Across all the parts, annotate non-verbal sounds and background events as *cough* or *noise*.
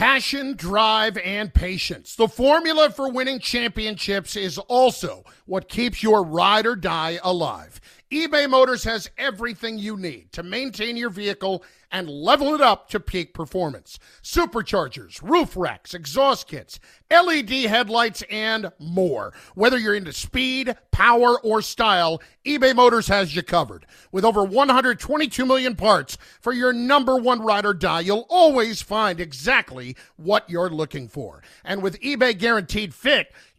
Passion, drive, and patience. The formula for winning championships is also what keeps your ride or die alive. eBay Motors has everything you need to maintain your vehicle and level it up to peak performance. Superchargers, roof racks, exhaust kits, LED headlights, and more. Whether you're into speed, power, or style, eBay Motors has you covered. With over 122 million parts for your number one ride or die, you'll always find exactly what you're looking for. And with eBay Guaranteed Fit,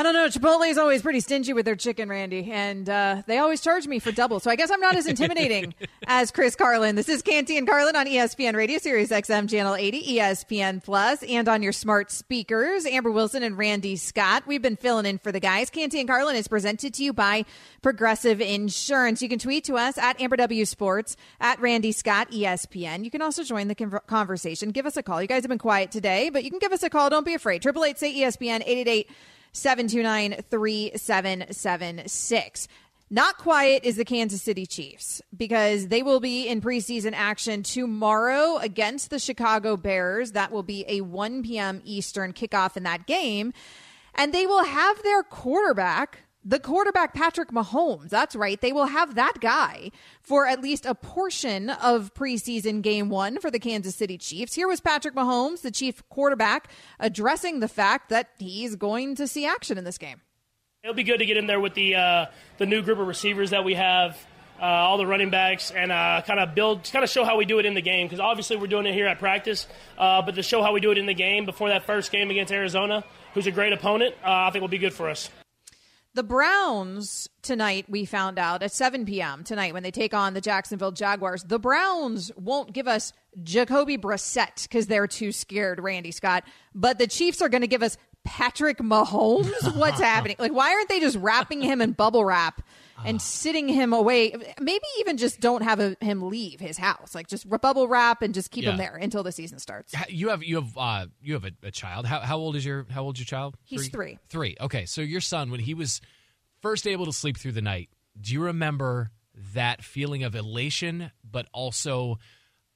I don't know. Chipotle is always pretty stingy with their chicken, Randy, and uh, they always charge me for double. So I guess I'm not as *laughs* intimidating as Chris Carlin. This is Canty and Carlin on ESPN Radio, Sirius XM Channel 80, ESPN Plus, and on your smart speakers. Amber Wilson and Randy Scott. We've been filling in for the guys. Canty and Carlin is presented to you by Progressive Insurance. You can tweet to us at Amber W Sports at Randy Scott ESPN. You can also join the conversation. Give us a call. You guys have been quiet today, but you can give us a call. Don't be afraid. Triple eight say ESPN eight eight eight. 729 3776. Not quiet is the Kansas City Chiefs because they will be in preseason action tomorrow against the Chicago Bears. That will be a 1 p.m. Eastern kickoff in that game. And they will have their quarterback, the quarterback Patrick Mahomes. That's right. They will have that guy for at least a portion of preseason game one for the Kansas City Chiefs. Here was Patrick Mahomes, the chief quarterback, addressing the fact that he's going to see action in this game. It'll be good to get in there with the uh, the new group of receivers that we have. Uh, all the running backs and uh, kind of build, kind of show how we do it in the game. Because obviously we're doing it here at practice, uh, but to show how we do it in the game before that first game against Arizona, who's a great opponent, uh, I think will be good for us. The Browns tonight, we found out at 7 p.m. tonight when they take on the Jacksonville Jaguars, the Browns won't give us Jacoby Brissett because they're too scared, Randy Scott. But the Chiefs are going to give us Patrick Mahomes. What's *laughs* happening? Like, why aren't they just wrapping him in bubble wrap and sitting him away. Maybe even just don't have a, him leave his house. Like just bubble wrap and just keep yeah. him there until the season starts. You have you have uh, you have a, a, child. How, how old is your how old is your child? He's three. Three. Okay, so your son when he was first able to sleep through the night, do you remember that feeling of elation, but also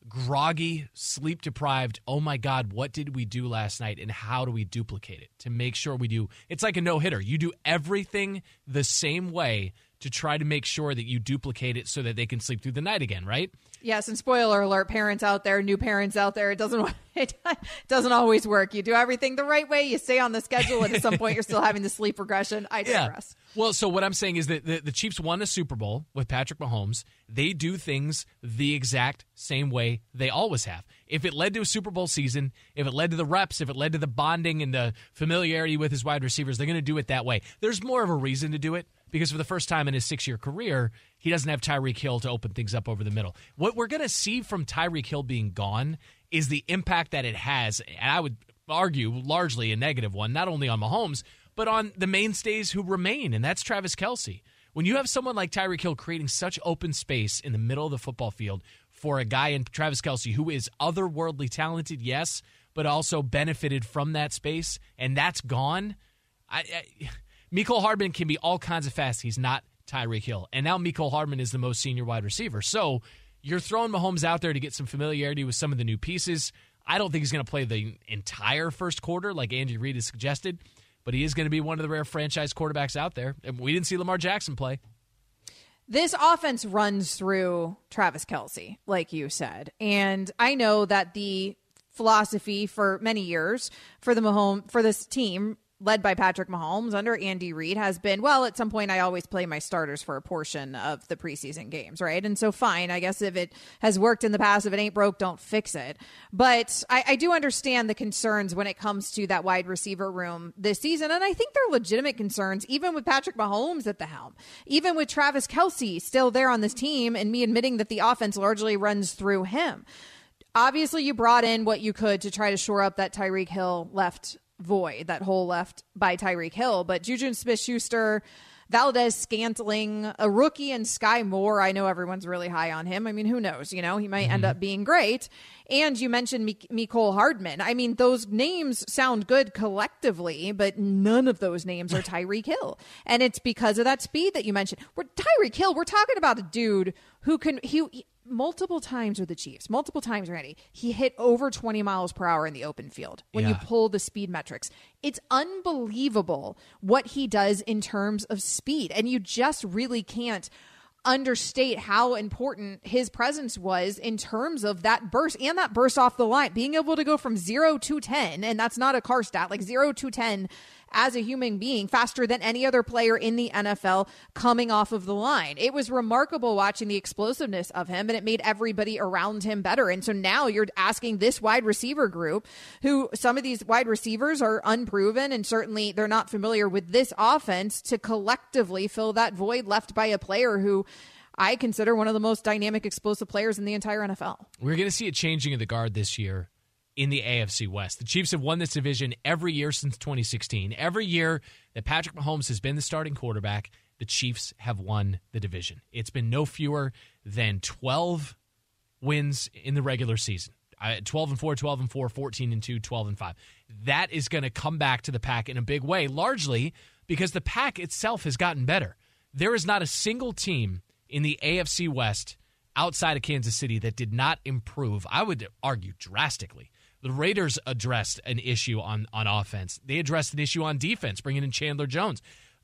groggy, sleep deprived. Oh my God, what did we do last night and how do we duplicate it to make sure we do? It's like a no hitter. You do everything the same way to try to make sure that you duplicate it so that they can sleep through the night again, right? Yes, and spoiler alert, parents out there, new parents out there, it doesn't *laughs* it doesn't always work. You do everything the right way, you stay on the schedule, and at some point you're still *laughs* having the sleep regression. I digress. Yeah. Well, so what I'm saying is that the, the Chiefs won the Super Bowl with Patrick Mahomes. They do things the exact same way they always have. If it led to a Super Bowl season, if it led to the reps, if it led to the bonding and the familiarity with his wide receivers, they're going to do it that way. There's more of a reason to do it because for the first time in his six year career, he doesn't have Tyreek Hill to open things up over the middle. What we're going to see from Tyreek Hill being gone is the impact that it has, and I would argue largely a negative one, not only on Mahomes, but on the mainstays who remain, and that's Travis Kelce. When you have someone like Tyreek Hill creating such open space in the middle of the football field for a guy in Travis Kelce who is otherworldly talented, yes, but also benefited from that space, and that's gone. I, I Mecole Hardman can be all kinds of fast. He's not Tyreek Hill. And now Mecole Hardman is the most senior wide receiver. So you're throwing Mahomes out there to get some familiarity with some of the new pieces. I don't think he's going to play the entire first quarter like Andy Reid has suggested, but he is going to be one of the rare franchise quarterbacks out there. And we didn't see Lamar Jackson play. This offense runs through Travis Kelce, like you said. And I know that the philosophy for many years for the Mahomes for this team led by Patrick Mahomes under Andy Reid has been well at some point I always play my starters for a portion of the preseason games right? And so fine I guess if it has worked in the past if it ain't broke don't fix it. But I, I do understand the concerns when it comes to that wide receiver room this season and I think they're legitimate concerns even with Patrick Mahomes at the helm. Even with Travis Kelce still there on this team and me admitting that the offense largely runs through him. Obviously you brought in what you could to try to shore up that Tyreek Hill left void, that hole left by Tyreek Hill. But Juju Smith Schuster, Valdes-Scantling, a rookie, and Skyy Moore. I know everyone's really high on him. I mean, who knows? You know, he might end mm-hmm. up being great. And you mentioned Mik- Mecole Hardman. I mean, those names sound good collectively, but none of those names are *laughs* Tyreek Hill. And it's because of that speed that you mentioned. We're Tyreek Hill, we're talking about a dude who can, he, he- multiple times with the Chiefs, multiple times, Randy, he hit over 20 miles per hour in the open field when you pull the speed metrics. It's unbelievable what he does in terms of speed. And you just really can't understate how important his presence was in terms of that burst and that burst off the line. Being able to go from zero to 10, and that's not a car stat, like zero to 10 as a human being faster than any other player in the NFL coming off of the line. It was remarkable watching the explosiveness of him, and it made everybody around him better. And so now you're asking this wide receiver group, who some of these wide receivers are unproven, and certainly they're not familiar with this offense, to collectively fill that void left by a player who. I consider one of the most dynamic, explosive players in the entire NFL. We're going to see a changing of the guard this year in the AFC West. The Chiefs have won this division every year since 2016. Every year that Patrick Mahomes has been the starting quarterback, the Chiefs have won the division. It's been no fewer than 12 wins in the regular season. Uh, 12 and 4, 12 and 4, 14 and 2, 12 and 5. That is going to come back to the pack in a big way, largely because the pack itself has gotten better. There is not a single team in the AFC West outside of Kansas City that did not improve, I would argue drastically. The Raiders addressed an issue on, on offense. They addressed an issue on defense, bringing in Chandler Jones.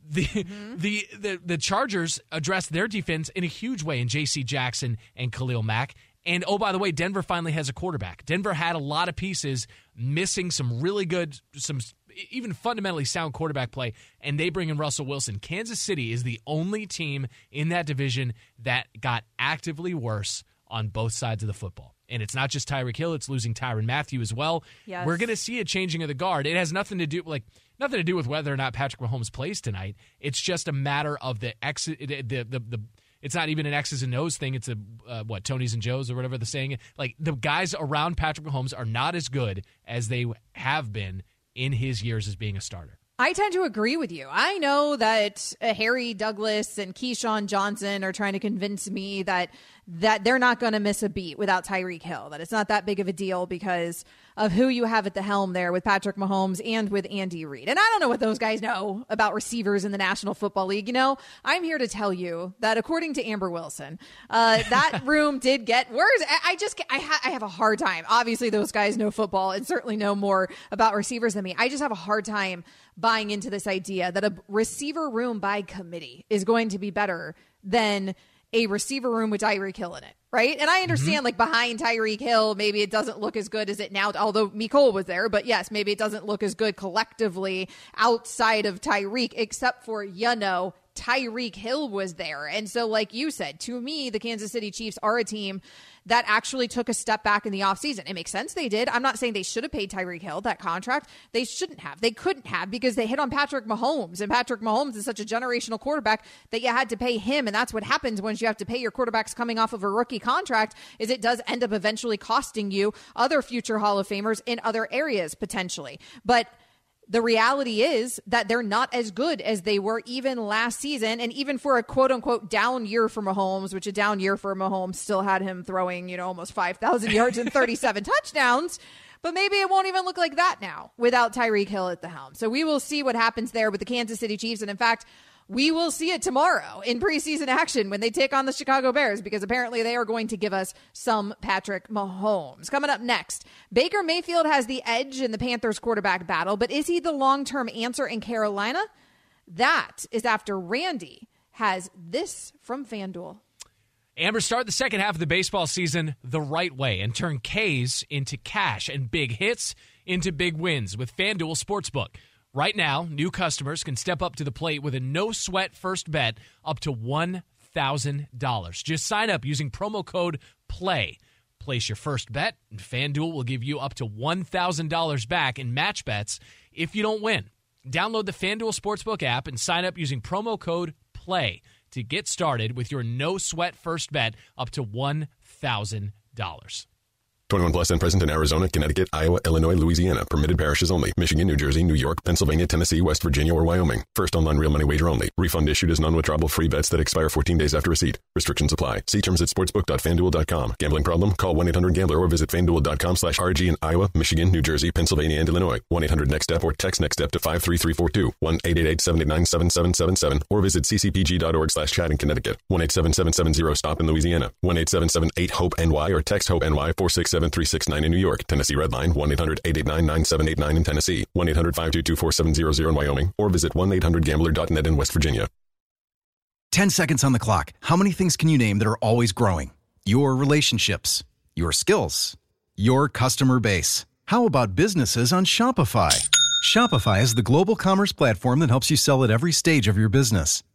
The, mm-hmm. the the the Chargers addressed their defense in a huge way in J.C. Jackson and Khalil Mack. And oh, by the way, Denver finally has a quarterback. Denver had a lot of pieces missing some really good, some even fundamentally sound quarterback play, and they bring in Russell Wilson. Kansas City is the only team in that division that got actively worse on both sides of the football. And it's not just Tyreek Hill; it's losing Tyrann Mathieu as well. Yes. We're going to see a changing of the guard. It has nothing to do like nothing to do with whether or not Patrick Mahomes plays tonight. It's just a matter of the ex the the the. the it's not even an X's and O's thing. It's a uh, what Tony's and Joe's or whatever the saying. Like the guys around Patrick Mahomes are not as good as they have been in his years as being a starter. I tend to agree with you. I know that uh, Harry Douglas and Keyshawn Johnson are trying to convince me that that they're not going to miss a beat without Tyreek Hill. That it's not that big of a deal because of who you have at the helm there with Patrick Mahomes and with Andy Reid. And I don't know what those guys know about receivers in the National Football League. You know, I'm here to tell you that according to Amber Wilson, uh, that *laughs* room did get worse. I, I just I, ha- I have a hard time. Obviously, those guys know football and certainly know more about receivers than me. I just have a hard time buying into this idea that a receiver room by committee is going to be better than a receiver room with Tyreek Hill in it, right? And I mm-hmm. understand like behind Tyreek Hill, maybe it doesn't look as good as it now, although Mecole was there, but yes, maybe it doesn't look as good collectively outside of Tyreek, except for, you know, Tyreek Hill was there. And so, like you said, to me, the Kansas City Chiefs are a team that actually took a step back in the offseason. It makes sense they did. I'm not saying they should have paid Tyreek Hill that contract. They shouldn't have. They couldn't have because they hit on Patrick Mahomes. And Patrick Mahomes is such a generational quarterback that you had to pay him. And that's what happens once you have to pay your quarterbacks coming off of a rookie contract is it does end up eventually costing you other future Hall of Famers in other areas potentially. But the reality is that they're not as good as they were even last season. And even for a quote unquote down year for Mahomes, which a down year for Mahomes still had him throwing, you know, almost 5,000 yards and 37 *laughs* touchdowns. But maybe it won't even look like that now without Tyreek Hill at the helm. So we will see what happens there with the Kansas City Chiefs. And in fact, we will see it tomorrow in preseason action when they take on the Chicago Bears because apparently they are going to give us some Patrick Mahomes. Coming up next, Baker Mayfield has the edge in the Panthers quarterback battle, but is he the long term answer in Carolina? That is after Randy has this from FanDuel. Amber, start the second half of the baseball season the right way and turn K's into cash and big hits into big wins with FanDuel Sportsbook. Right now, new customers can step up to the plate with a no sweat first bet up to $1,000. Just sign up using promo code PLAY. Place your first bet, and FanDuel will give you up to $1,000 back in match bets if you don't win. Download the FanDuel Sportsbook app and sign up using promo code PLAY to get started with your no sweat first bet up to $1,000. 21 plus and present in Arizona, Connecticut, Iowa, Illinois, Louisiana. Permitted parishes only. Michigan, New Jersey, New York, Pennsylvania, Tennessee, West Virginia, or Wyoming. First online real money wager only. Refund issued as non-withdrawable free bets that expire 14 days after receipt. Restrictions apply. See terms at sportsbook.fanduel.com. Gambling problem? Call 1-800-GAMBLER or visit fanduel.com slash RG in Iowa, Michigan, New Jersey, Pennsylvania, and Illinois. 1-800-NEXT-STEP or text NEXT STEP to 53342. 1-888-789-7777 or visit ccpg.org slash chat in Connecticut. 1-877-70-STOP in Louisiana. 1-877-8-HOPE-NY or text HOPE-NY 467-369 in New York. Tennessee Redline 1-800-889-9789 in Tennessee. 1-800-522-4700 in Wyoming or visit 1-800-GAMBLER.net in West Virginia. 10 seconds on the clock. How many things can you name that are always growing? Your relationships, your skills, your customer base. How about businesses on Shopify? Shopify is the global commerce platform that helps you sell at every stage of your business.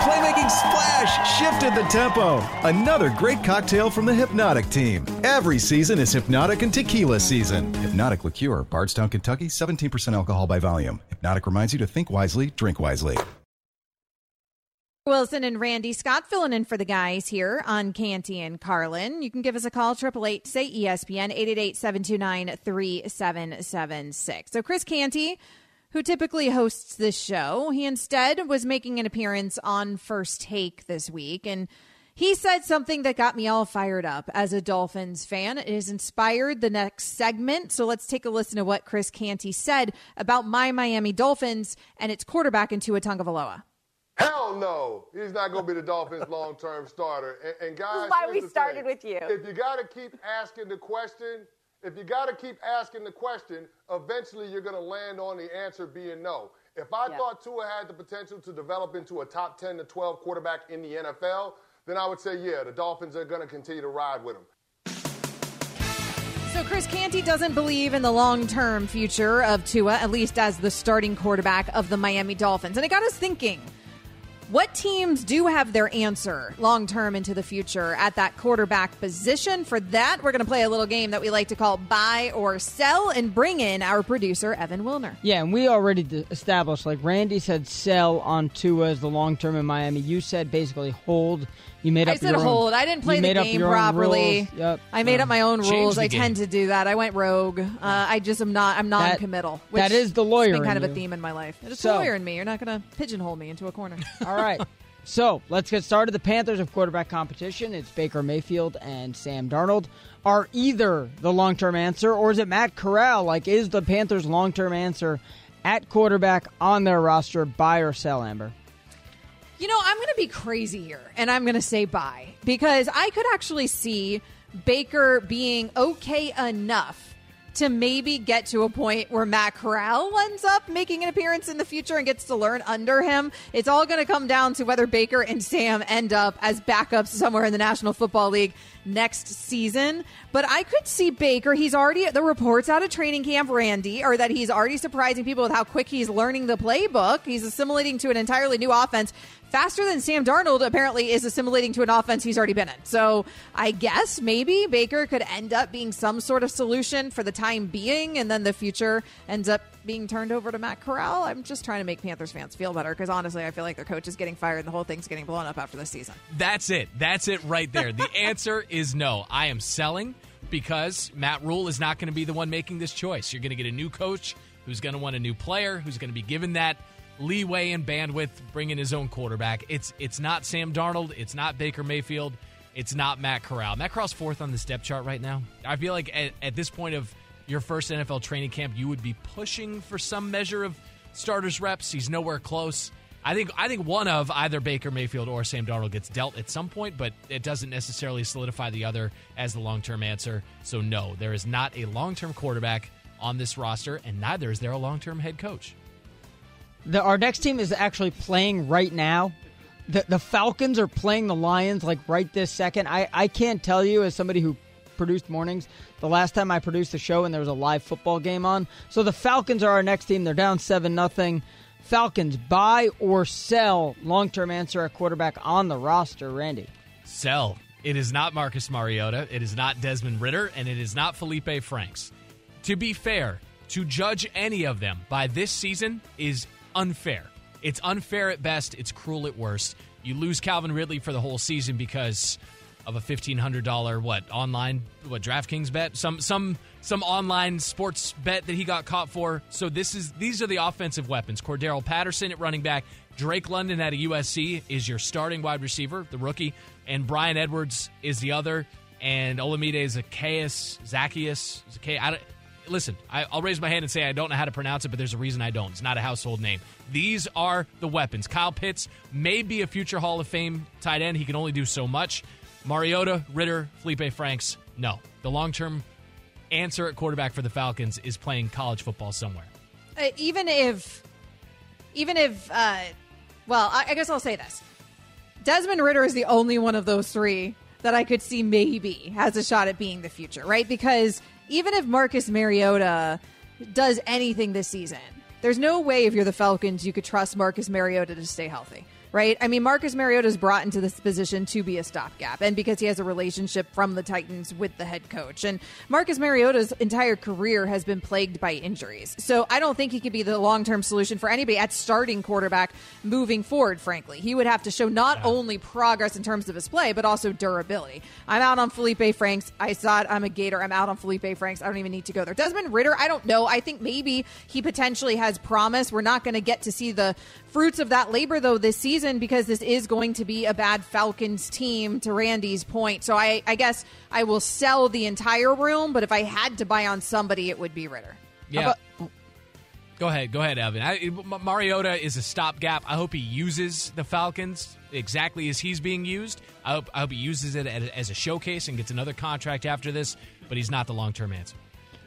Playmaking splash shifted the tempo. Another great cocktail from the Hpnotiq team. Every season is Hpnotiq and Tequila season. Hpnotiq Liqueur, Bardstown, Kentucky, 17% alcohol by volume. Hpnotiq reminds you to think wisely, drink wisely. Wilson and Randy Scott filling in for the guys here on Canty and Carlin. You can give us a call, 888 say ESPN, 888 729 3776. So, Chris Canty, who typically hosts this show, he instead was making an appearance on First Take this week. And he said something that got me all fired up as a Dolphins fan. It has inspired the next segment. So let's take a listen to what Chris Canty said about my Miami Dolphins and its quarterback in Tua Tagovailoa. Hell no, he's not going to be the Dolphins' *laughs* long-term starter. And, and guys, this is why we started thing. with you. If you got to keep asking the question, if you got to keep asking the question, eventually you're going to land on the answer being no. If I Yeah. thought Tua had the potential to develop into a top 10 to 12 quarterback in the NFL, then I would say, yeah, the Dolphins are going to continue to ride with him. So Chris Canty doesn't believe in the long-term future of Tua, at least as the starting quarterback of the Miami Dolphins. And it got us thinking. What teams do have their answer long term into the future at that quarterback position? For that, we're going to play a little game that we like to call buy or sell and bring in our producer, Evan Wilner. Yeah, and we already established, like Randy said, sell on Tua as the long term in Miami. You said basically hold. You made up. I said your own- hold. I didn't play the game properly. Yep. I made Yeah. up my own rules. I game. tend to do that. I went rogue. Uh, I just am not. I'm That- non-committal. that which is the lawyer has been kind in of a you. theme in my life. It's So- a lawyer in me. You're not going to pigeonhole me into a corner. *laughs* All right. So let's get started. The Panthers have quarterback competition. It's Baker Mayfield and Sam Darnold. Are either the long term answer, or is it Matt Corral? Like, is the Panthers' long term answer at quarterback on their roster, buy or sell, Amber? You know, I'm going to be crazy here and I'm going to say buy because I could actually see Baker being okay enough to maybe get to a point where Matt Corral ends up making an appearance in the future and gets to learn under him. It's all going to come down to whether Baker and Sam end up as backups somewhere in the National Football League next season. But I could see Baker. He's already the reports out of training camp, Randy, are that he's already surprising people with how quick he's learning the playbook. He's assimilating to an entirely new offense faster than Sam Darnold apparently is assimilating to an offense he's already been in. So I guess maybe Baker could end up being some sort of solution for the time being, and then the future ends up being turned over to Matt Corral. I'm just trying to make Panthers fans feel better because honestly, I feel like their coach is getting fired and the whole thing's getting blown up after this season. That's it. That's it right there. The *laughs* answer is no. I am selling because Matt Rhule is not going to be the one making this choice. You're going to get a new coach who's going to want a new player, who's going to be given that leeway and bandwidth, bringing his own quarterback. It's it's not Sam Darnold. It's not Baker Mayfield. It's not Matt Corral. Matt Corral's fourth on the step chart right now. I feel like at, at this point of your first NFL training camp, you would be pushing for some measure of starters reps. He's nowhere close. I think I think one of either Baker Mayfield or Sam Darnold gets dealt at some point, but it doesn't necessarily solidify the other as the long term answer. So no, there is not a long term quarterback on this roster, and neither is there a long term head coach. The, our next team is actually playing right now. The, the Falcons are playing the Lions like right this second. I, I can't tell you as somebody who produced mornings the last time I produced a show and there was a live football game on. So the Falcons are our next team. They're down seven nothing. Falcons buy or sell. Long term answer at quarterback on the roster. Randy. Sell. It is not Marcus Mariota. It is not Desmond Ridder. and it is not Felipe Franks. To be fair, to judge any of them by this season is unfair. It's unfair at best, it's cruel at worst. You lose Calvin Ridley for the whole season because of a fifteen hundred dollar what online what DraftKings bet some some some online sports bet that he got caught for. So this is these are the offensive weapons. Cordarrelle Patterson at running back, Drake London at a USC is your starting wide receiver, the rookie, and Bryan Edwards is the other, and Olamide Zaccheaus Zaccheaus Zaccheaus listen, I, will raise my hand and say I don't know how to pronounce it, but there's a reason I don't. It's not a household name. These are the weapons. Kyle Pitts may be a future Hall of Fame tight end. He can only do so much. Mariota, Ridder, Felipe Franks, no. The long term answer at quarterback for the Falcons is playing college football somewhere. Uh, even if, even if, uh, well, I, I guess I'll say this: Desmond Ridder is the only one of those three that I could see maybe has a shot at being the future, right? Because even if Marcus Mariota does anything this season, there's no way if you're the Falcons you could trust Marcus Mariota to stay healthy right? I mean, Marcus Mariota is brought into this position to be a stopgap, and because he has a relationship from the Titans with the head coach. And Marcus Mariota's entire career has been plagued by injuries. So I don't think he could be the long term solution for anybody at starting quarterback moving forward, frankly. He would have to show not yeah. only progress in terms of his play, but also durability. I'm out on Felipe Franks. I saw it. I'm a Gator. I'm out on Felipe Franks. I don't even need to go there. Desmond Ridder, I don't know. I think maybe he potentially has promise. We're not going to get to see the fruits of that labor, though, this season because this is going to be a bad Falcons team, to Randy's point. So I, I guess I will sell the entire room, but if I had to buy on somebody, it would be Ridder. Yeah. Go ahead, go ahead, Evan. I, Mariota is a stopgap. I hope he uses the Falcons exactly as he's being used. I hope, I hope he uses it as a showcase and gets another contract after this, but he's not the long term answer.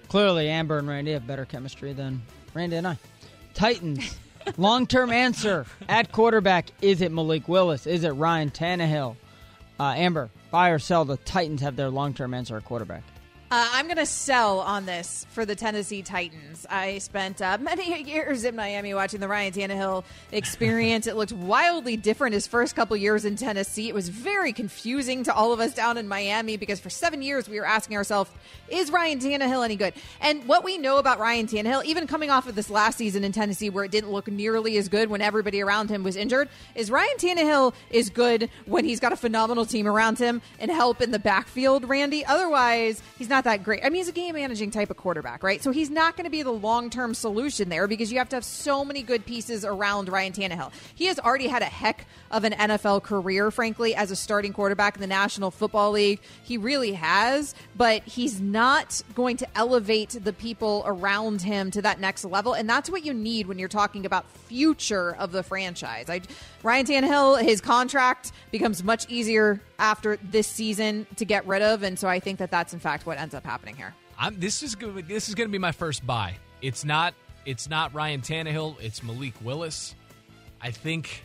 Clearly, Amber and Randy have better chemistry than Randy and I. Titans *laughs* Long term answer at quarterback is it Malik Willis? Is it Ryan Tannehill? Uh, Amber, buy or sell? The Titans have their long term answer at quarterback. Uh, I'm going to sell on this for the Tennessee Titans. I spent uh, many *laughs* years in Miami watching the Ryan Tannehill experience. it looked wildly different his first couple years in Tennessee. It was very confusing to all of us down in Miami because for seven years we were asking ourselves, is Ryan Tannehill any good? And what we know about Ryan Tannehill, even coming off of this last season in Tennessee where it didn't look nearly as good when everybody around him was injured, is Ryan Tannehill is good when he's got a phenomenal team around him and help in the backfield, Randy. Otherwise, he's not that great. I mean, he's a game managing type of quarterback, right? So he's not going to be the long term solution there because you have to have so many good pieces around Ryan Tannehill. He has already had a heck of an NFL career, frankly, as a starting quarterback in the National Football League. He really has, but he's not going to elevate the people around him to that next level. And that's what you need when you're talking about future of the franchise. I, Ryan Tannehill, his contract becomes much easier after this season to get rid of, and so I think that that's in fact what ends up happening here. I'm, this is good, this is going to be my first buy. It's not it's not Ryan Tannehill. It's Malik Willis. I think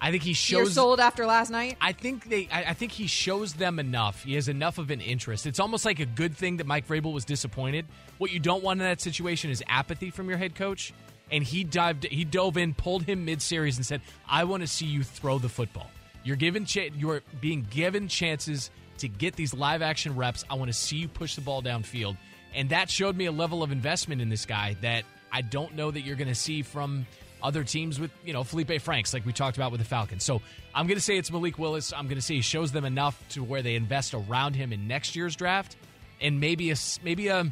I think he shows You're sold after last night. I think they. I, I, think he shows them enough. He has enough of an interest. It's almost like a good thing that Mike Vrabel was disappointed. What you don't want in that situation is apathy from your head coach and he dived he dove in, pulled him mid-series and said, "I want to see you throw the football. You're given cha- you're being given chances to get these live action reps. I want to see you push the ball downfield." And that showed me a level of investment in this guy that I don't know that you're going to see from other teams with, you know, Felipe Franks, like we talked about with the Falcons. So I'm going to say it's Malik Willis. I'm going to say he shows them enough to where they invest around him in next year's draft, and maybe a maybe a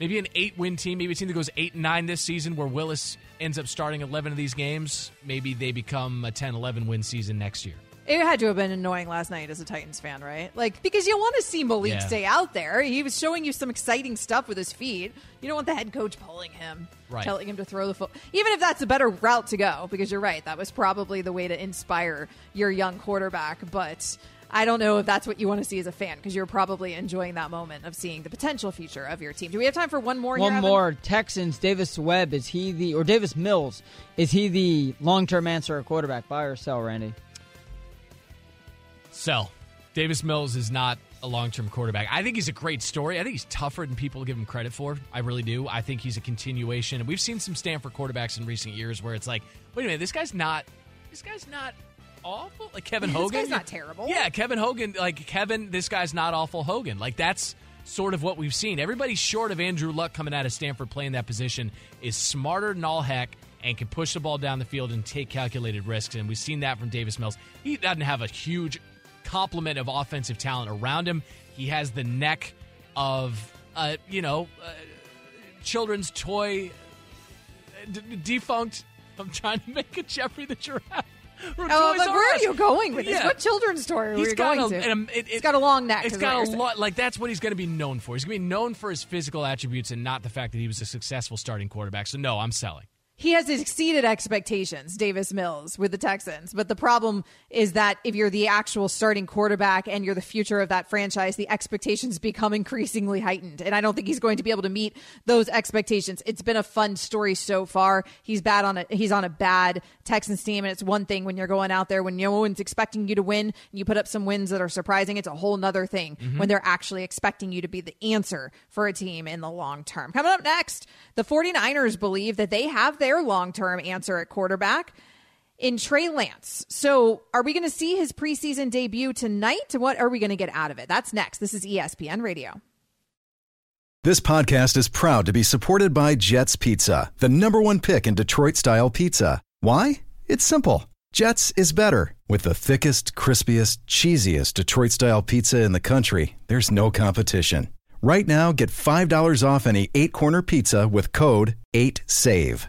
maybe an eight win team, maybe a team that goes eight and nine this season where Willis ends up starting 11 of these games. Maybe they become a 10 11 win season next year. It had to have been annoying last night as a Titans fan, right? Like because you want to see Malik Yeah. stay out there. He was showing you some exciting stuff with his feet. You don't want the head coach pulling him, Right. telling him to throw the foot. Even if that's a better route to go, because you're right, that was probably the way to inspire your young quarterback. But I don't know if that's what you want to see as a fan, because you're probably enjoying that moment of seeing the potential future of your team. Do we have time for one more? One here, more. Texans. Davis Webb is he the or Davis Mills is he the long term answer at quarterback? Buy or sell, Randy? Sell. Davis Mills is not a long term quarterback. I think he's a great story. I think he's tougher than people give him credit for. I really do. I think he's a continuation. And we've seen some Stanford quarterbacks in recent years where it's like, wait a minute, this guy's not this guy's not awful. Like Kevin *laughs* Hogan. This guy's not terrible. Yeah, Kevin Hogan, like Kevin, this guy's not awful Hogan. Like that's sort of what we've seen. Everybody short of Andrew Luck coming out of Stanford playing that position is smarter than all heck and can push the ball down the field and take calculated risks. And we've seen that from Davis Mills. He doesn't have a huge complement of offensive talent around him. He has the neck of, uh, you know, uh, children's toy uh, d- defunct. I'm trying to make a Jeffrey the Giraffe. Oh, but R were Us. you going with this? What children's story He's you got going a, to? and a- it, it's got a long neck. It's got a lot. Like that's what he's going to be known for. He's going to be known for his physical attributes and not the fact that he was a successful starting quarterback. So no, I'm selling. He has exceeded expectations, Davis Mills, with the Texans. But the problem is that if you're the actual starting quarterback and you're the future of that franchise, the expectations become increasingly heightened. And I don't think he's going to be able to meet those expectations. It's been a fun story so far. He's bad on a he's on a bad Texans team, and it's one thing when you're going out there when no one's expecting you to win and you put up some wins that are surprising. It's a whole nother thing mm-hmm. when they're actually expecting you to be the answer for a team in the long term. Coming up next, the 49ers believe that they have their long term answer at quarterback in Trey Lance. So, are we going to see his preseason debut tonight? What are we going to get out of it? That's next. This is ESPN Radio. This podcast is proud to be supported by Jets Pizza, the number one pick in Detroit style pizza. Why? It's simple. Jets is better. With the thickest, crispiest, cheesiest Detroit style pizza in the country, there's no competition. Right now, get $5 off any eight corner pizza with code 8SAVE.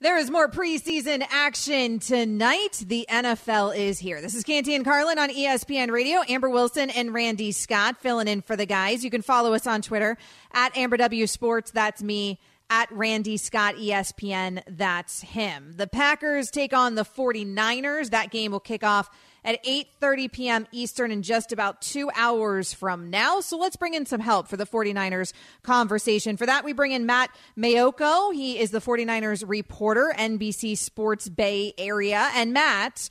There is more preseason action tonight. The NFL is here. This is Canty and Carlin on ESPN Radio. Amber Wilson and Randy Scott filling in for the guys. You can follow us on Twitter at Amber W Sports. That's me. At Randy Scott ESPN. That's him. The Packers take on the 49ers. That game will kick off at 8:30 p.m. Eastern in just about 2 hours from now. So let's bring in some help for the 49ers conversation. For that we bring in Matt Maiocco. He is the 49ers reporter, NBC Sports Bay Area. And Matt,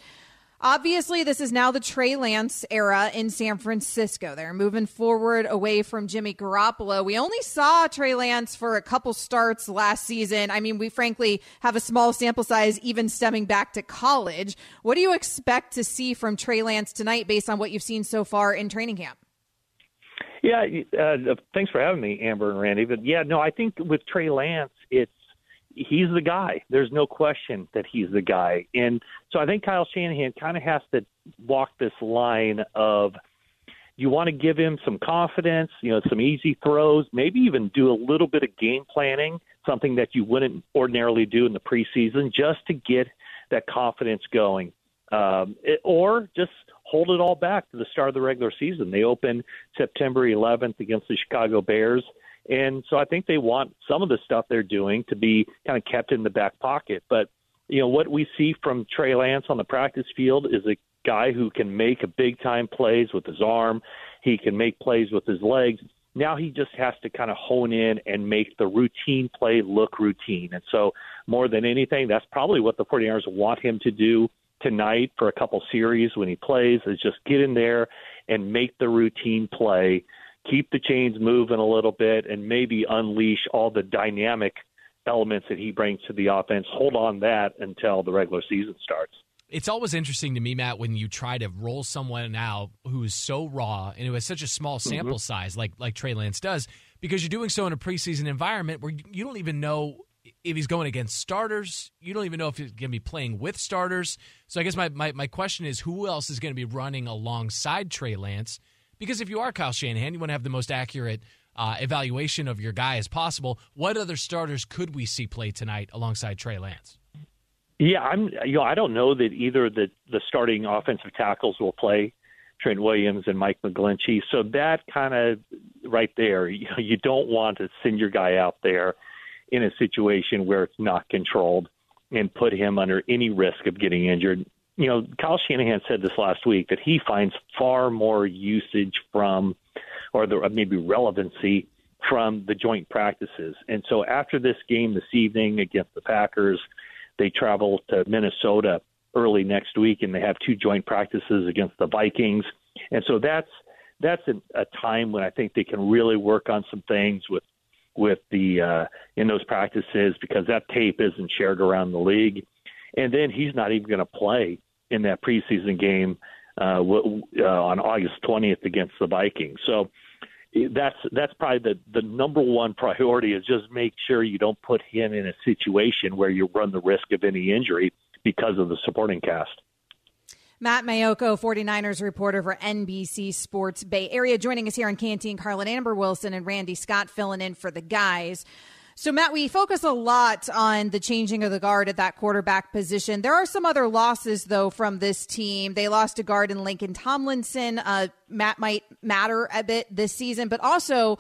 Obviously, this is now the Trey Lance era in San Francisco. They're moving forward away from Jimmy Garoppolo. We only saw Trey Lance for a couple starts last season. I mean, we frankly have a small sample size, even stemming back to college. What do you expect to see from Trey Lance tonight based on what you've seen so far in training camp? Yeah, uh, thanks for having me, Amber and Randy. But yeah, no, I think with Trey Lance, it's he's the guy. There's no question that he's the guy. And so I think Kyle Shanahan kind of has to walk this line of you want to give him some confidence, you know, some easy throws, maybe even do a little bit of game planning, something that you wouldn't ordinarily do in the preseason, just to get that confidence going. Um, it, or just hold it all back to the start of the regular season. They open September 11th against the Chicago Bears. And so I think they want some of the stuff they're doing to be kind of kept in the back pocket. But, you know, what we see from Trey Lance on the practice field is a guy who can make big time plays with his arm. He can make plays with his legs. Now he just has to kind of hone in and make the routine play look routine. And so, more than anything, that's probably what the 49ers want him to do tonight for a couple series when he plays is just get in there and make the routine play, keep the chains moving a little bit, and maybe unleash all the dynamic elements that he brings to the offense. Hold on that until the regular season starts it's always interesting to me, Matt, when you try to roll someone out who is so raw and who has such a small mm-hmm. sample mm-hmm. size, like like Trey Lance does, because you're doing so in a preseason environment where you don't even know if he's going against starters. You don't even know if he's going to be playing with starters. So I guess my, my, my question is who else is going to be running alongside Trey Lance? Because if you are Kyle Shanahan, you want to have the most accurate uh, evaluation of your guy as possible. What other starters could we see play tonight alongside Trey Lance? Yeah, I'm. You know, I don't know that either the the starting offensive tackles will play Trent Williams and Mike McGlinchey. So that kind of right there, you, *laughs* know, you don't want to send your guy out there in a situation where it's not controlled and put him under any risk of getting injured. You know, Kyle Shanahan said this last week that he finds far more usage from, or the maybe relevancy from the joint practices. And so after this game this evening against the Packers they travel to Minnesota early next week, and they have two joint practices against the Vikings. And so that's that's a, a time when I think they can really work on some things with with the uh, in those practices because that tape isn't shared around the league. And then he's not even going to play in that preseason game uh, uh, on August 20th against the Vikings. So that's that's probably the the number one priority is just make sure you don't put him in a situation where you run the risk of any injury because of the supporting cast. Matt Maiocco, 49ers reporter for NBC Sports Bay Area, joining us here on Canteen. Carlin Amber Wilson and Randy Scott filling in for the guys. So, Matt, we focus a lot on the changing of the guard at that quarterback position. There are some other losses, though, from this team. They lost a guard in Laken Tomlinson. Uh, Matt might matter a bit this season, but also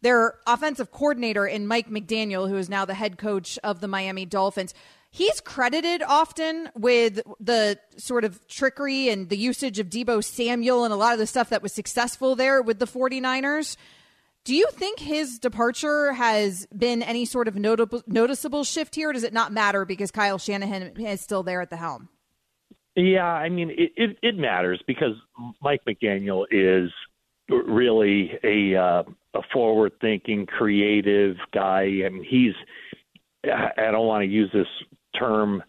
their offensive coordinator in Mike McDaniel, who is now the head coach of the Miami Dolphins. He's credited often with the sort of trickery and the usage of Deebo Samuel and a lot of the stuff that was successful there with the 49ers. Do you think his departure has been any sort of notable, noticeable shift here? does it not matter because Kyle Shanahan is still there at the helm? Yeah, I mean, it, it, it matters because Mike McDaniel is really a uh, a forward thinking, creative guy. I mean, he's I don't want to use this term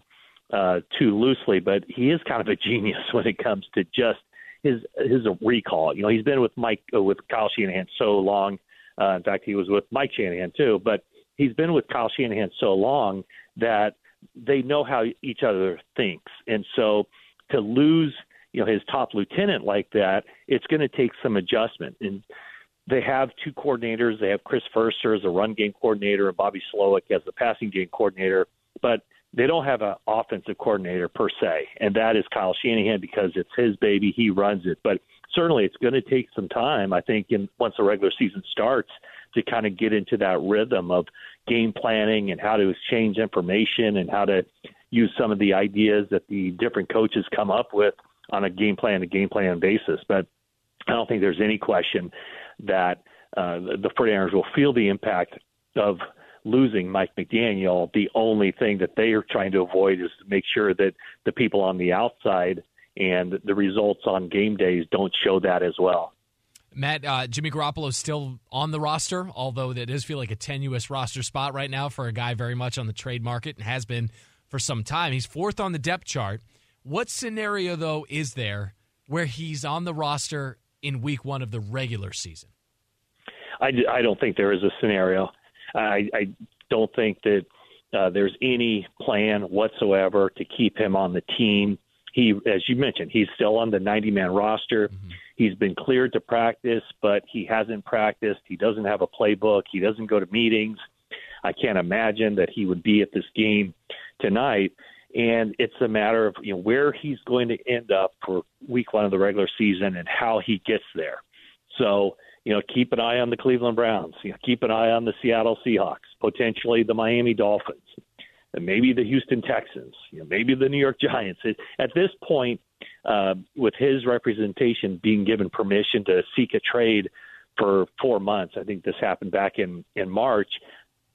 uh, too loosely, but he is kind of a genius *laughs* when it comes to just his his recall. You know, he's been with Mike uh, with Kyle Shanahan so long. Uh, in fact, he was with Mike Shanahan too, but he's been with Kyle Shanahan so long that they know how each other thinks, and so to lose, you know, his top lieutenant like that, it's going to take some adjustment. And they have two coordinators. They have Chris Foerster as a run game coordinator and Bobby Slowik as the passing game coordinator, but they don't have an offensive coordinator per se, and that is Kyle Shanahan because it's his baby. He runs it, but certainly it's going to take some time. I think, in once the regular season starts, to kind of get into that rhythm of game planning and how to exchange information and how to use some of the ideas that the different coaches come up with on a game plan to game plan basis. But I don't think there's any question that uh, the 49ers will feel the impact of losing Mike McDaniel. The only thing that they are trying to avoid is to make sure that the people on the outside and the results on game days don't show that as well. Matt, uh, Jimmy Garoppolo is still on the roster, although that does feel like a tenuous roster spot right now for a guy very much on the trade market and has been for some time. He's fourth on the depth chart. What scenario, though, is there where he's on the roster in week one of the regular season? I, I don't think there is a scenario. I, I don't think that uh, there's any plan whatsoever to keep him on the team. He, as you mentioned, he's still on the 90 man roster. Mm-hmm. He's been cleared to practice, but he hasn't practiced. He doesn't have a playbook. He doesn't go to meetings. I can't imagine that he would be at this game tonight. And it's a matter of you know where he's going to end up for week one of the regular season and how he gets there. So you know, keep an eye on the Cleveland Browns. You know, keep an eye on the Seattle Seahawks, potentially the Miami Dolphins, and maybe the Houston Texans. You know, maybe the New York *laughs* Giants. At this point, uh, with his representation being given permission to seek a trade for four months. I think this happened back in in March.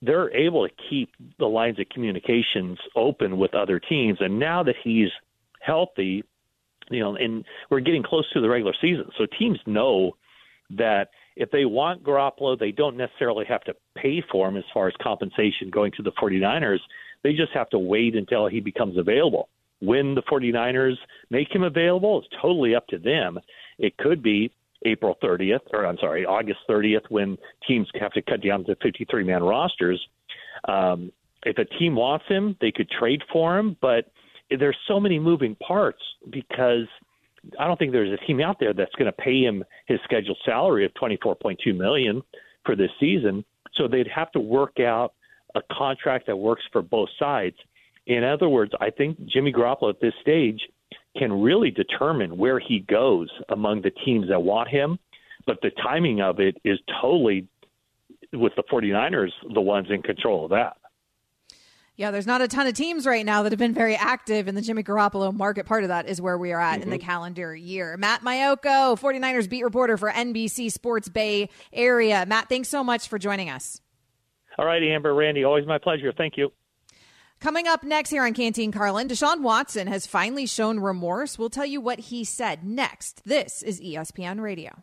They're able to keep the lines of communications open with other teams, and now that he's healthy, you know, and we're getting close to the regular season, so teams know that if they want Garoppolo, they don't necessarily have to pay for him as far as compensation going to the 49ers. They just have to wait until he becomes available. When the 49ers make him available, it's totally up to them. It could be April 30th, or I'm sorry, August 30th, when teams have to cut down to 53 man rosters. Um, if a team wants him, they could trade for him, but there's so many moving parts because I don't think there's a team out there that's going to pay him his scheduled salary of 24.2 million for this season. So they'd have to work out a contract that works for both sides. In other words, I think Jimmy Garoppolo at this stage can really determine where he goes among the teams that want him, but the timing of it is totally with the 49ers the ones in control of that. Yeah, there's not a ton of teams right now that have been very active in the Jimmy Garoppolo market. Part of that is where we are at mm-hmm. in the mm-hmm. calendar year. Matt Maiocco, 49ers beat reporter for NBC Sports Bay Area. Matt, thanks so much for joining us. All right, Amber, Randy, always my pleasure. Thank you. Coming up next here on Canteen Carlin, Deshaun Watson has finally shown remorse. We'll tell you what he said next. This is ESPN Radio.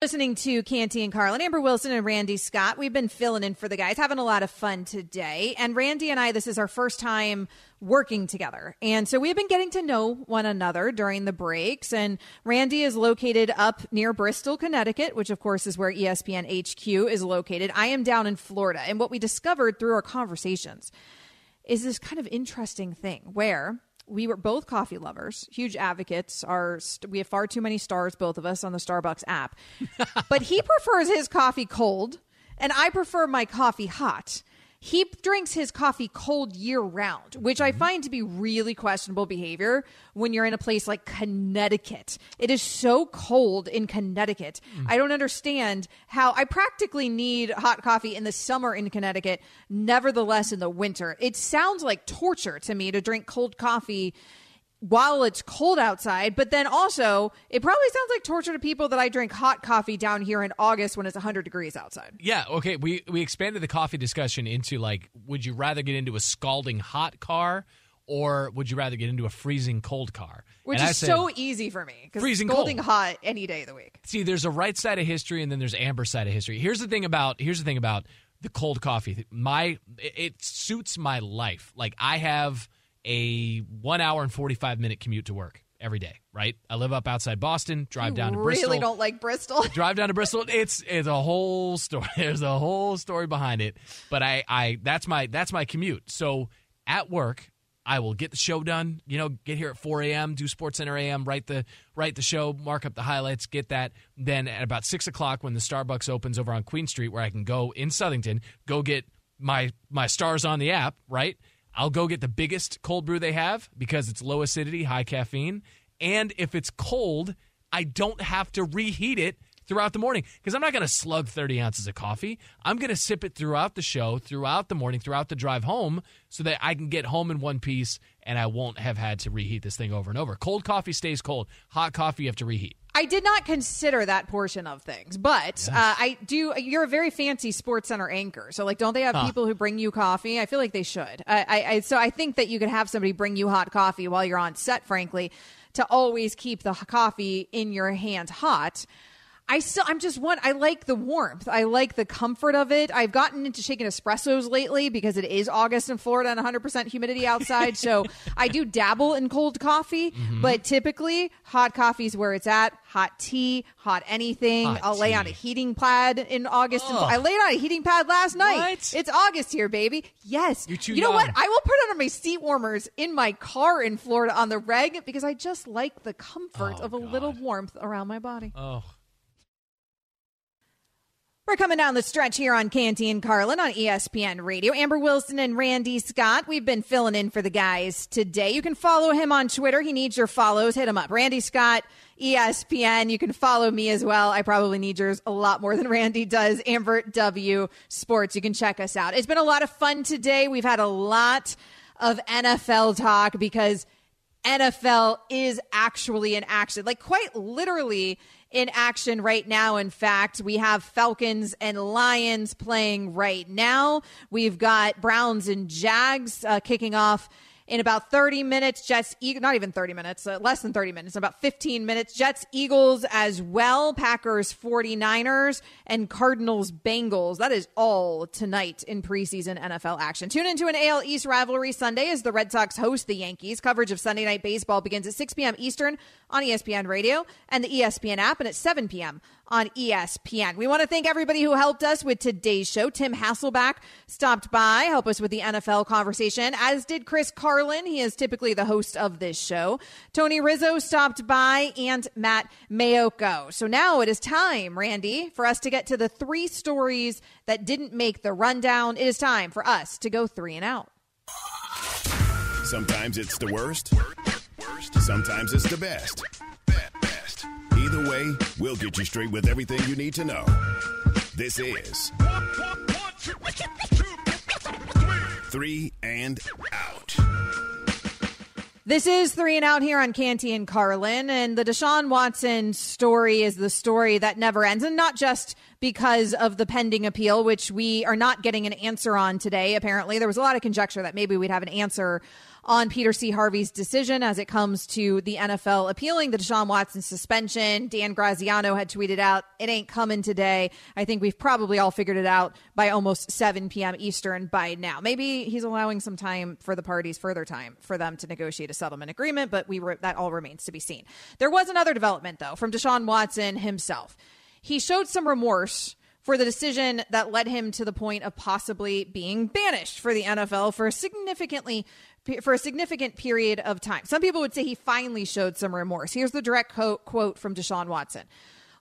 Listening to Canty and Carlin, Amber Wilson and Randy Scott. We've been filling in for the guys, having a lot of fun today. And Randy and I, this is our first time working together. And so we've been getting to know one another during the breaks. And Randy is located up near Bristol, Connecticut, which of course is where ESPN HQ is located. I am down in Florida. And what we discovered through our conversations is this kind of interesting thing where we were both coffee lovers, huge advocates. Our we have far too many stars, both of us, on the Starbucks app. *laughs* but he prefers his coffee cold, and I prefer my coffee hot. He drinks his coffee cold year round, which I mm-hmm. find to be really questionable behavior when you're in a place like Connecticut. It is so cold in Connecticut. Mm. I don't understand how I practically need hot coffee in the summer in Connecticut, nevertheless in the winter. It sounds like torture to me to drink cold coffee while it's cold outside, but then also it probably sounds like torture to people that I drink hot coffee down here in August when it's 100 degrees outside. Yeah, okay, we we expanded the coffee discussion into like would you rather get into a scalding hot car or would you rather get into a freezing cold car? Which and is so easy for me because scalding cold. hot any day of the week. See, there's a right side of history and then there's amber side of history. Here's the thing about here's the thing about the cold coffee. My it suits my life. Like I have a one hour and 45 minute commute to work every day, right? I live up outside Boston, drive you down to really Bristol. Really don't like Bristol. *laughs* drive down to Bristol. It's it's a whole story. *laughs* There's a whole story behind it. But I I that's my that's my commute. So at work, I will get the show done. You know, get here at 4 a.m., do Sports Center AM, write the write the show, mark up the highlights, get that. Then at about six o'clock, when the Starbucks opens over on Queen Street, where I can go in Southington, go get my my stars on the app, right? I'll go get the biggest cold brew they have because it's low acidity, high caffeine. And if it's cold, I don't have to reheat it throughout the morning because I'm not going to slug 30 ounces of coffee. I'm going to sip it throughout the show, throughout the morning, throughout the drive home so that I can get home in one piece and I won't have had to reheat this thing over and over. Cold coffee stays cold. Hot coffee you have to reheat. I did not consider that portion of things, but uh, I do. You're a very fancy Sports Center anchor, so like, don't they have Huh. people who bring you coffee? I feel like they should. I, I, I so I think that you could have somebody bring you hot coffee while you're on set. Frankly, to always keep the coffee in your hand hot. I still, I'm just one. I like the warmth. I like the comfort of it. I've gotten into shaking espressos lately because it is August in Florida and 100% humidity outside. so I do dabble in cold coffee, Mm-hmm. but typically hot coffee is where it's at. Hot tea, hot anything. Hot I'll lay on a heating pad in August. I laid on a heating pad last night. What? It's August here, baby. Yes. You're too you know what? I will put on my seat warmers in my car in Florida on the reg because I just like the comfort Oh, of a little warmth around my body. Oh. We're coming down the stretch here on Canty and Carlin on ESPN Radio. Amber Wilson and Randy Scott. We've been filling in for the guys today. You can follow him on Twitter. He needs your follows. Hit him up. Randy Scott, ESPN. You can follow me as well. I probably need yours a lot more than Randy does. Amber W Sports. You can check us out. It's been a lot of fun today. We've had a lot of NFL talk because NFL is actually in action, like quite literally in action right now. In fact, we have Falcons and Lions playing right now. We've got Browns and Jags uh, kicking off in about 30 minutes. Jets, not even 30 minutes, uh, less than 30 minutes, about 15 minutes. Jets, Eagles as well. Packers, 49ers, and Cardinals, Bengals. That is all tonight in preseason NFL action. Tune into an AL East rivalry Sunday as the Red Sox host the Yankees. Coverage of Sunday Night Baseball begins at 6 p.m. Eastern on ESPN Radio and the ESPN app, and at 7 p.m. on ESPN. We want to thank everybody who helped us with today's show. Tim Hasselbeck stopped by, help us with the NFL conversation, as did Chris Carlin. He is typically the host of this show. Tony Rizzo stopped by, and Matt Maiocco. So now it is time, Randy, for us to get to the three stories that didn't make the rundown. It is time for us to go three and out. Sometimes it's the worst. Sometimes it's the best. Way, we'll get you straight with everything you need to know. This is Three and Out. This is three and out here on Canty and Carlin, and the Deshaun Watson story is the story that never ends, and not just because of the pending appeal, which we are not getting an answer on today. Apparently, there was a lot of conjecture that maybe we'd have an answer on Peter C. Harvey's decision as it comes to the NFL appealing the Deshaun Watson suspension. Dan Graziano had tweeted out, "It ain't coming today." I think we've probably all figured it out by almost 7 p.m. Eastern by now. Maybe he's allowing some time for the parties, further time for them to negotiate a settlement agreement, but we re- that all remains to be seen. There was another development though from Deshaun Watson himself. He showed some remorse for the decision that led him to the point of possibly being banished for the NFL for a significantly for a significant period of time. Some people would say he finally showed some remorse. Here's the direct co- quote from Deshaun Watson.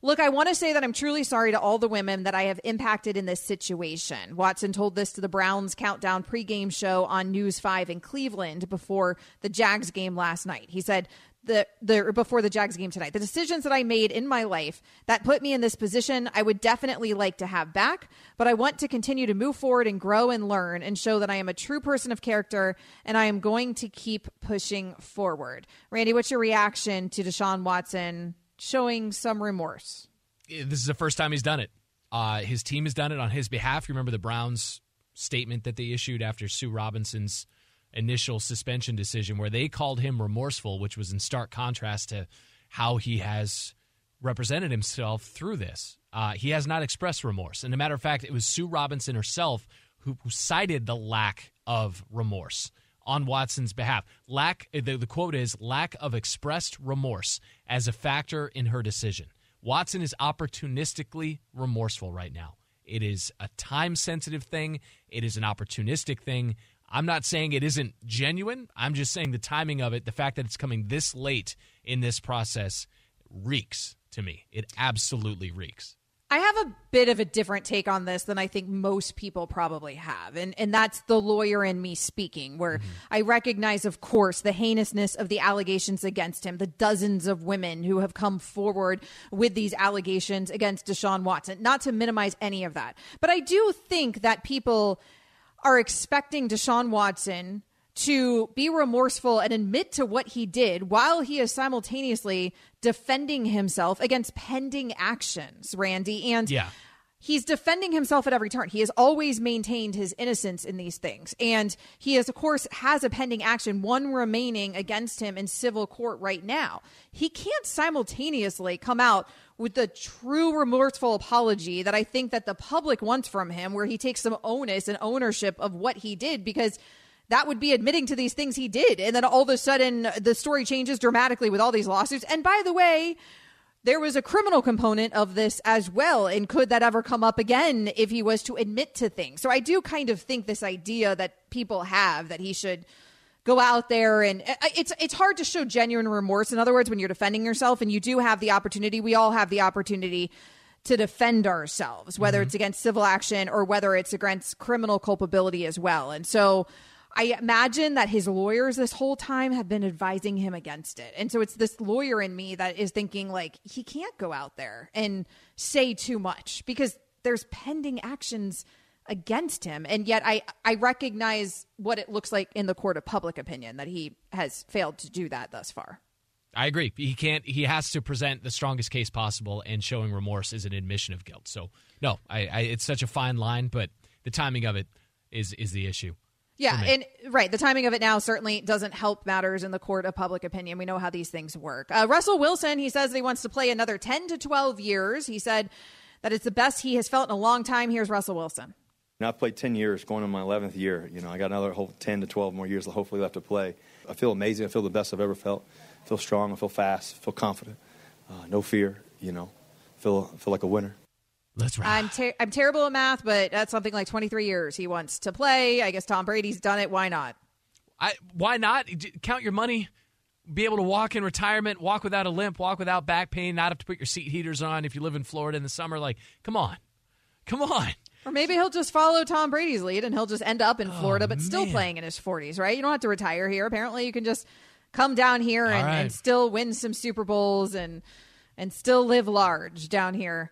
Look, I want to say that I'm truly sorry to all the women that I have impacted in this situation. Watson told this to the Browns Countdown pregame show on News 5 in Cleveland before the Jags game last night. He said, the, the before the Jags game tonight. The decisions that I made in my life that put me in this position, I would definitely like to have back, but I want to continue to move forward and grow and learn and show that I am a true person of character and I am going to keep pushing forward. Randy, what's your reaction to Deshaun Watson showing some remorse? this is the first time he's done it. Uh, his team has done it on his behalf. You remember the Browns statement that they issued after Sue Robinson's initial suspension decision, where they called him remorseful, which was in stark contrast to how he has represented himself through this. Uh, he has not expressed remorse. And a matter of fact, it was Sue Robinson herself who, who cited the lack of remorse on Watson's behalf. Lack the, the quote is lack of expressed remorse as a factor in her decision. Watson is opportunistically remorseful right now. It is a time sensitive thing. It is an opportunistic thing. I'm not saying it isn't genuine. I'm just saying the timing of it, the fact that it's coming this late in this process, reeks to me. It absolutely reeks. I have a bit of a different take on this than I think most people probably have. And and that's the lawyer in me speaking, where mm-hmm. I recognize, of course, the heinousness of the allegations against him, the dozens of women who have come forward with these allegations against Deshaun Watson. Not to minimize any of that. But I do think that people are expecting Deshaun Watson to be remorseful and admit to what he did while he is simultaneously defending himself against pending actions, Randy. And yeah. He's defending himself at every turn. He has always maintained his innocence in these things. And he is, of course, has a pending action, one remaining against him in civil court right now. He can't simultaneously come out with the true remorseful apology that I think that the public wants from him, where he takes some onus and ownership of what he did, because that would be admitting to these things he did. And then all of a sudden, the story changes dramatically with all these lawsuits. And by the way, there was a criminal component of this as well. And could that ever come up again if he was to admit to things? So I do kind of think this idea that people have that he should go out there and uh, it's it's hard to show genuine remorse in other words when you're defending yourself and you do have the opportunity we all have the opportunity to defend ourselves whether mm-hmm. it's against civil action or whether it's against criminal culpability as well and so I imagine that his lawyers this whole time have been advising him against it. And so it's this lawyer in me that is thinking like he can't go out there and say too much because there's pending actions against him. And yet I I recognize what it looks like in the court of public opinion that he has failed to do that thus far. I agree. He can't. He has to present the strongest case possible, and showing remorse is an admission of guilt. So, no, I, I, it's such a fine line, but the timing of it is is the issue. Yeah, and right, the timing of it now certainly doesn't help matters in the court of public opinion. We know how these things work. Uh, Russell Wilson, he says that he wants to play another 10 to 12 years. He said that it's the best he has felt in a long time. Here's Russell Wilson. Now, I've played 10 years, going on my 11th year. You know, I got another whole 10 to 12 more years hopefully left to play. I feel amazing. I feel the best I've ever felt. I feel strong. I feel fast. I feel confident. Uh, no fear, you know. I feel, I feel like a winner. That's right. I'm ter- I'm terrible at math, but that's something like 23 years he wants to play. I guess Tom Brady's done it. Why not? I why not count your money? Be able to walk in retirement, walk without a limp, walk without back pain, not have to put your seat heaters on if you live in Florida in the summer. Like, come on, come on. Or maybe he'll just follow Tom Brady's lead and he'll just end up in oh, Florida, oh, but still man. playing in his 40s, right? You don't have to retire here. Apparently, you can just come down here and, right. and still win some Super Bowls and and still live large down here